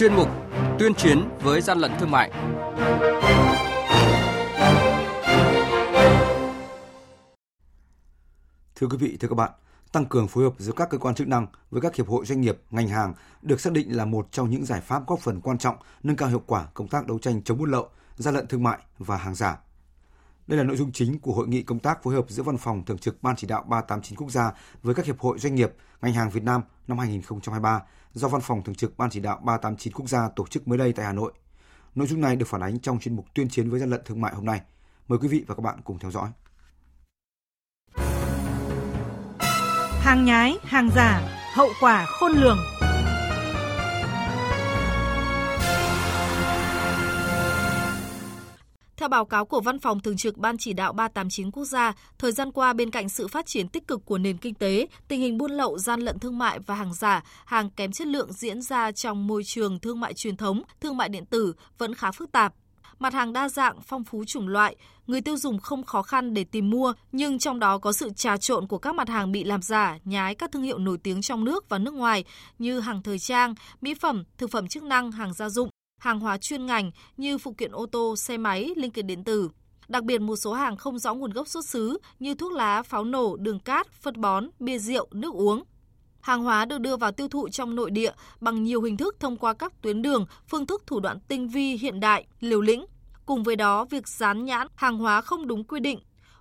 chuyên mục Tuyên chiến với gian lận thương mại. Thưa quý vị, thưa các bạn, tăng cường phối hợp giữa các cơ quan chức năng với các hiệp hội doanh nghiệp, ngành hàng được xác định là một trong những giải pháp góp phần quan trọng nâng cao hiệu quả công tác đấu tranh chống buôn lậu, gian lận thương mại và hàng giả. Đây là nội dung chính của hội nghị công tác phối hợp giữa Văn phòng Thường trực Ban chỉ đạo 389 quốc gia với các hiệp hội doanh nghiệp, ngành hàng Việt Nam năm 2023 do Văn phòng Thường trực Ban chỉ đạo 389 quốc gia tổ chức mới đây tại Hà Nội. Nội dung này được phản ánh trong chuyên mục tuyên chiến với gian lận thương mại hôm nay. Mời quý vị và các bạn cùng theo dõi. Hàng nhái, hàng giả, hậu quả khôn lường. Theo báo cáo của Văn phòng Thường trực Ban Chỉ đạo 389 quốc gia, thời gian qua bên cạnh sự phát triển tích cực của nền kinh tế, tình hình buôn lậu, gian lận thương mại và hàng giả, hàng kém chất lượng diễn ra trong môi trường thương mại truyền thống, thương mại điện tử vẫn khá phức tạp. Mặt hàng đa dạng, phong phú chủng loại, người tiêu dùng không khó khăn để tìm mua, nhưng trong đó có sự trà trộn của các mặt hàng bị làm giả, nhái các thương hiệu nổi tiếng trong nước và nước ngoài như hàng thời trang, mỹ phẩm, thực phẩm chức năng, hàng gia dụng hàng hóa chuyên ngành như phụ kiện ô tô, xe máy, linh kiện điện tử. Đặc biệt một số hàng không rõ nguồn gốc xuất xứ như thuốc lá, pháo nổ, đường cát, phân bón, bia rượu, nước uống. Hàng hóa được đưa vào tiêu thụ trong nội địa bằng nhiều hình thức thông qua các tuyến đường, phương thức thủ đoạn tinh vi hiện đại, liều lĩnh. Cùng với đó, việc dán nhãn hàng hóa không đúng quy định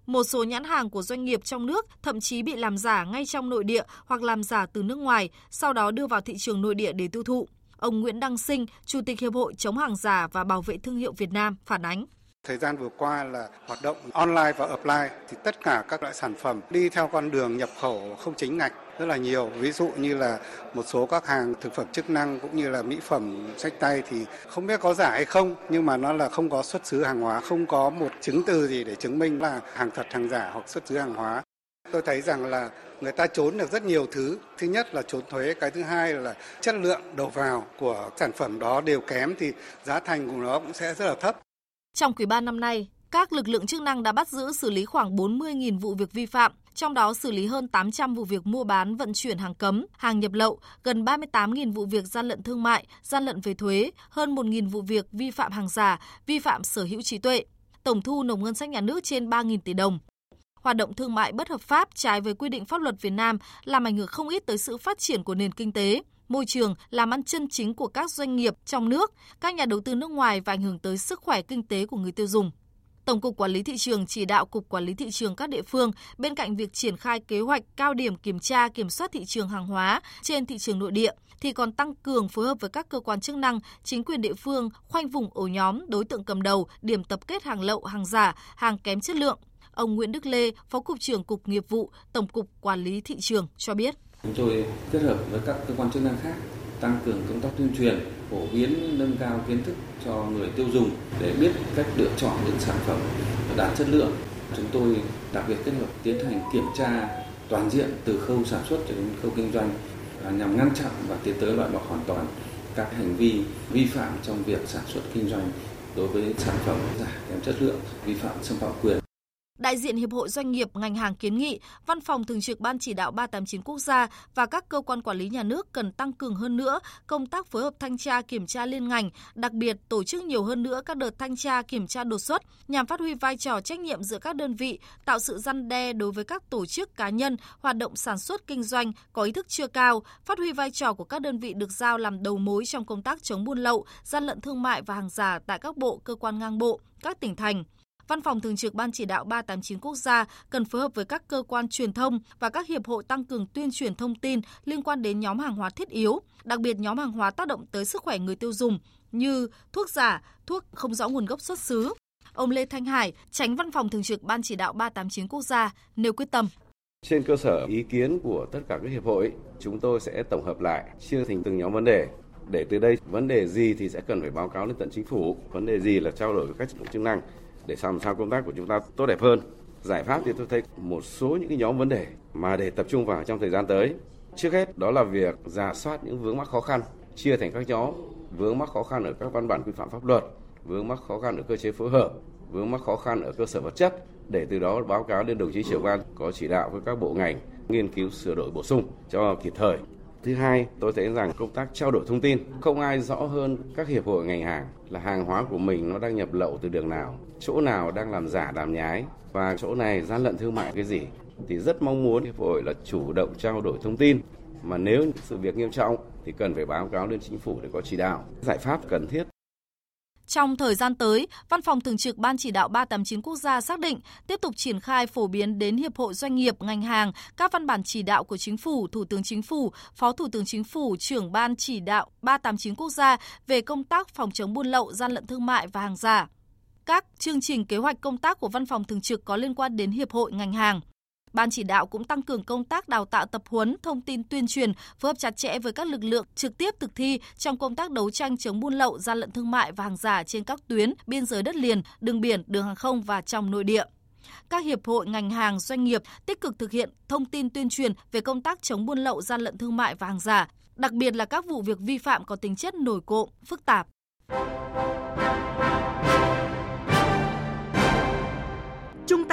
một số nhãn hàng của doanh nghiệp trong nước thậm chí bị làm giả ngay trong nội địa hoặc làm giả từ nước ngoài, sau đó đưa vào thị trường nội địa để tiêu thụ. Ông Nguyễn Đăng Sinh, Chủ tịch Hiệp hội chống hàng giả và bảo vệ thương hiệu Việt Nam phản ánh. Thời gian vừa qua là hoạt động online và offline thì tất cả các loại sản phẩm đi theo con đường nhập khẩu không chính ngạch rất là nhiều. Ví dụ như là một số các hàng thực phẩm chức năng cũng như là mỹ phẩm sách tay thì không biết có giả hay không nhưng mà nó là không có xuất xứ hàng hóa, không có một chứng từ gì để chứng minh là hàng thật hàng giả hoặc xuất xứ hàng hóa. Tôi thấy rằng là người ta trốn được rất nhiều thứ. Thứ nhất là trốn thuế, cái thứ hai là chất lượng đầu vào của sản phẩm đó đều kém thì giá thành của nó cũng sẽ rất là thấp. Trong quý 3 năm nay, các lực lượng chức năng đã bắt giữ xử lý khoảng 40.000 vụ việc vi phạm, trong đó xử lý hơn 800 vụ việc mua bán vận chuyển hàng cấm, hàng nhập lậu, gần 38.000 vụ việc gian lận thương mại, gian lận về thuế, hơn 1.000 vụ việc vi phạm hàng giả, vi phạm sở hữu trí tuệ. Tổng thu nộp ngân sách nhà nước trên 3.000 tỷ đồng. Hoạt động thương mại bất hợp pháp trái với quy định pháp luật Việt Nam làm ảnh hưởng không ít tới sự phát triển của nền kinh tế, môi trường, làm ăn chân chính của các doanh nghiệp trong nước, các nhà đầu tư nước ngoài và ảnh hưởng tới sức khỏe kinh tế của người tiêu dùng. Tổng cục Quản lý thị trường chỉ đạo Cục Quản lý thị trường các địa phương bên cạnh việc triển khai kế hoạch cao điểm kiểm tra kiểm soát thị trường hàng hóa trên thị trường nội địa thì còn tăng cường phối hợp với các cơ quan chức năng, chính quyền địa phương khoanh vùng ổ nhóm đối tượng cầm đầu, điểm tập kết hàng lậu, hàng giả, hàng kém chất lượng, Ông Nguyễn Đức Lê, Phó Cục trưởng Cục Nghiệp vụ, Tổng cục Quản lý Thị trường cho biết. Chúng tôi kết hợp với các cơ quan chức năng khác tăng cường công tác tuyên truyền, phổ biến nâng cao kiến thức cho người tiêu dùng để biết cách lựa chọn những sản phẩm đạt chất lượng. Chúng tôi đặc biệt kết hợp tiến hành kiểm tra toàn diện từ khâu sản xuất cho đến khâu kinh doanh à, nhằm ngăn chặn và tiến tới loại bỏ hoàn toàn các hành vi vi phạm trong việc sản xuất kinh doanh đối với sản phẩm giả kém chất lượng, vi phạm xâm phạm quyền Đại diện Hiệp hội Doanh nghiệp ngành hàng kiến nghị Văn phòng Thường trực Ban Chỉ đạo 389 quốc gia và các cơ quan quản lý nhà nước cần tăng cường hơn nữa công tác phối hợp thanh tra kiểm tra liên ngành, đặc biệt tổ chức nhiều hơn nữa các đợt thanh tra kiểm tra đột xuất nhằm phát huy vai trò trách nhiệm giữa các đơn vị, tạo sự răn đe đối với các tổ chức cá nhân hoạt động sản xuất kinh doanh có ý thức chưa cao, phát huy vai trò của các đơn vị được giao làm đầu mối trong công tác chống buôn lậu, gian lận thương mại và hàng giả tại các bộ, cơ quan ngang bộ, các tỉnh thành. Văn phòng Thường trực Ban Chỉ đạo 389 quốc gia cần phối hợp với các cơ quan truyền thông và các hiệp hội tăng cường tuyên truyền thông tin liên quan đến nhóm hàng hóa thiết yếu, đặc biệt nhóm hàng hóa tác động tới sức khỏe người tiêu dùng như thuốc giả, thuốc không rõ nguồn gốc xuất xứ. Ông Lê Thanh Hải, tránh văn phòng thường trực Ban chỉ đạo 389 quốc gia, nêu quyết tâm. Trên cơ sở ý kiến của tất cả các hiệp hội, chúng tôi sẽ tổng hợp lại, chia thành từng nhóm vấn đề để từ đây vấn đề gì thì sẽ cần phải báo cáo lên tận chính phủ, vấn đề gì là trao đổi với các chức năng để làm sao công tác của chúng ta tốt đẹp hơn. Giải pháp thì tôi thấy một số những cái nhóm vấn đề mà để tập trung vào trong thời gian tới. Trước hết đó là việc giả soát những vướng mắc khó khăn, chia thành các nhóm, vướng mắc khó khăn ở các văn bản quy phạm pháp luật, vướng mắc khó khăn ở cơ chế phối hợp, vướng mắc khó khăn ở cơ sở vật chất để từ đó báo cáo lên đồng chí trưởng ban có chỉ đạo với các bộ ngành nghiên cứu sửa đổi bổ sung cho kịp thời. Thứ hai, tôi thấy rằng công tác trao đổi thông tin không ai rõ hơn các hiệp hội ngành hàng là hàng hóa của mình nó đang nhập lậu từ đường nào, chỗ nào đang làm giả làm nhái và chỗ này gian lận thương mại cái gì. Thì rất mong muốn hiệp hội là chủ động trao đổi thông tin mà nếu sự việc nghiêm trọng thì cần phải báo cáo lên chính phủ để có chỉ đạo giải pháp cần thiết trong thời gian tới, Văn phòng Thường trực Ban Chỉ đạo 389 Quốc gia xác định tiếp tục triển khai phổ biến đến Hiệp hội Doanh nghiệp, ngành hàng các văn bản chỉ đạo của Chính phủ, Thủ tướng Chính phủ, Phó Thủ tướng Chính phủ, trưởng Ban Chỉ đạo 389 Quốc gia về công tác phòng chống buôn lậu, gian lận thương mại và hàng giả. Các chương trình kế hoạch công tác của Văn phòng Thường trực có liên quan đến Hiệp hội ngành hàng. Ban chỉ đạo cũng tăng cường công tác đào tạo tập huấn, thông tin tuyên truyền, phối hợp chặt chẽ với các lực lượng trực tiếp thực thi trong công tác đấu tranh chống buôn lậu, gian lận thương mại và hàng giả trên các tuyến biên giới đất liền, đường biển, đường hàng không và trong nội địa các hiệp hội ngành hàng doanh nghiệp tích cực thực hiện thông tin tuyên truyền về công tác chống buôn lậu gian lận thương mại và hàng giả, đặc biệt là các vụ việc vi phạm có tính chất nổi cộm, phức tạp.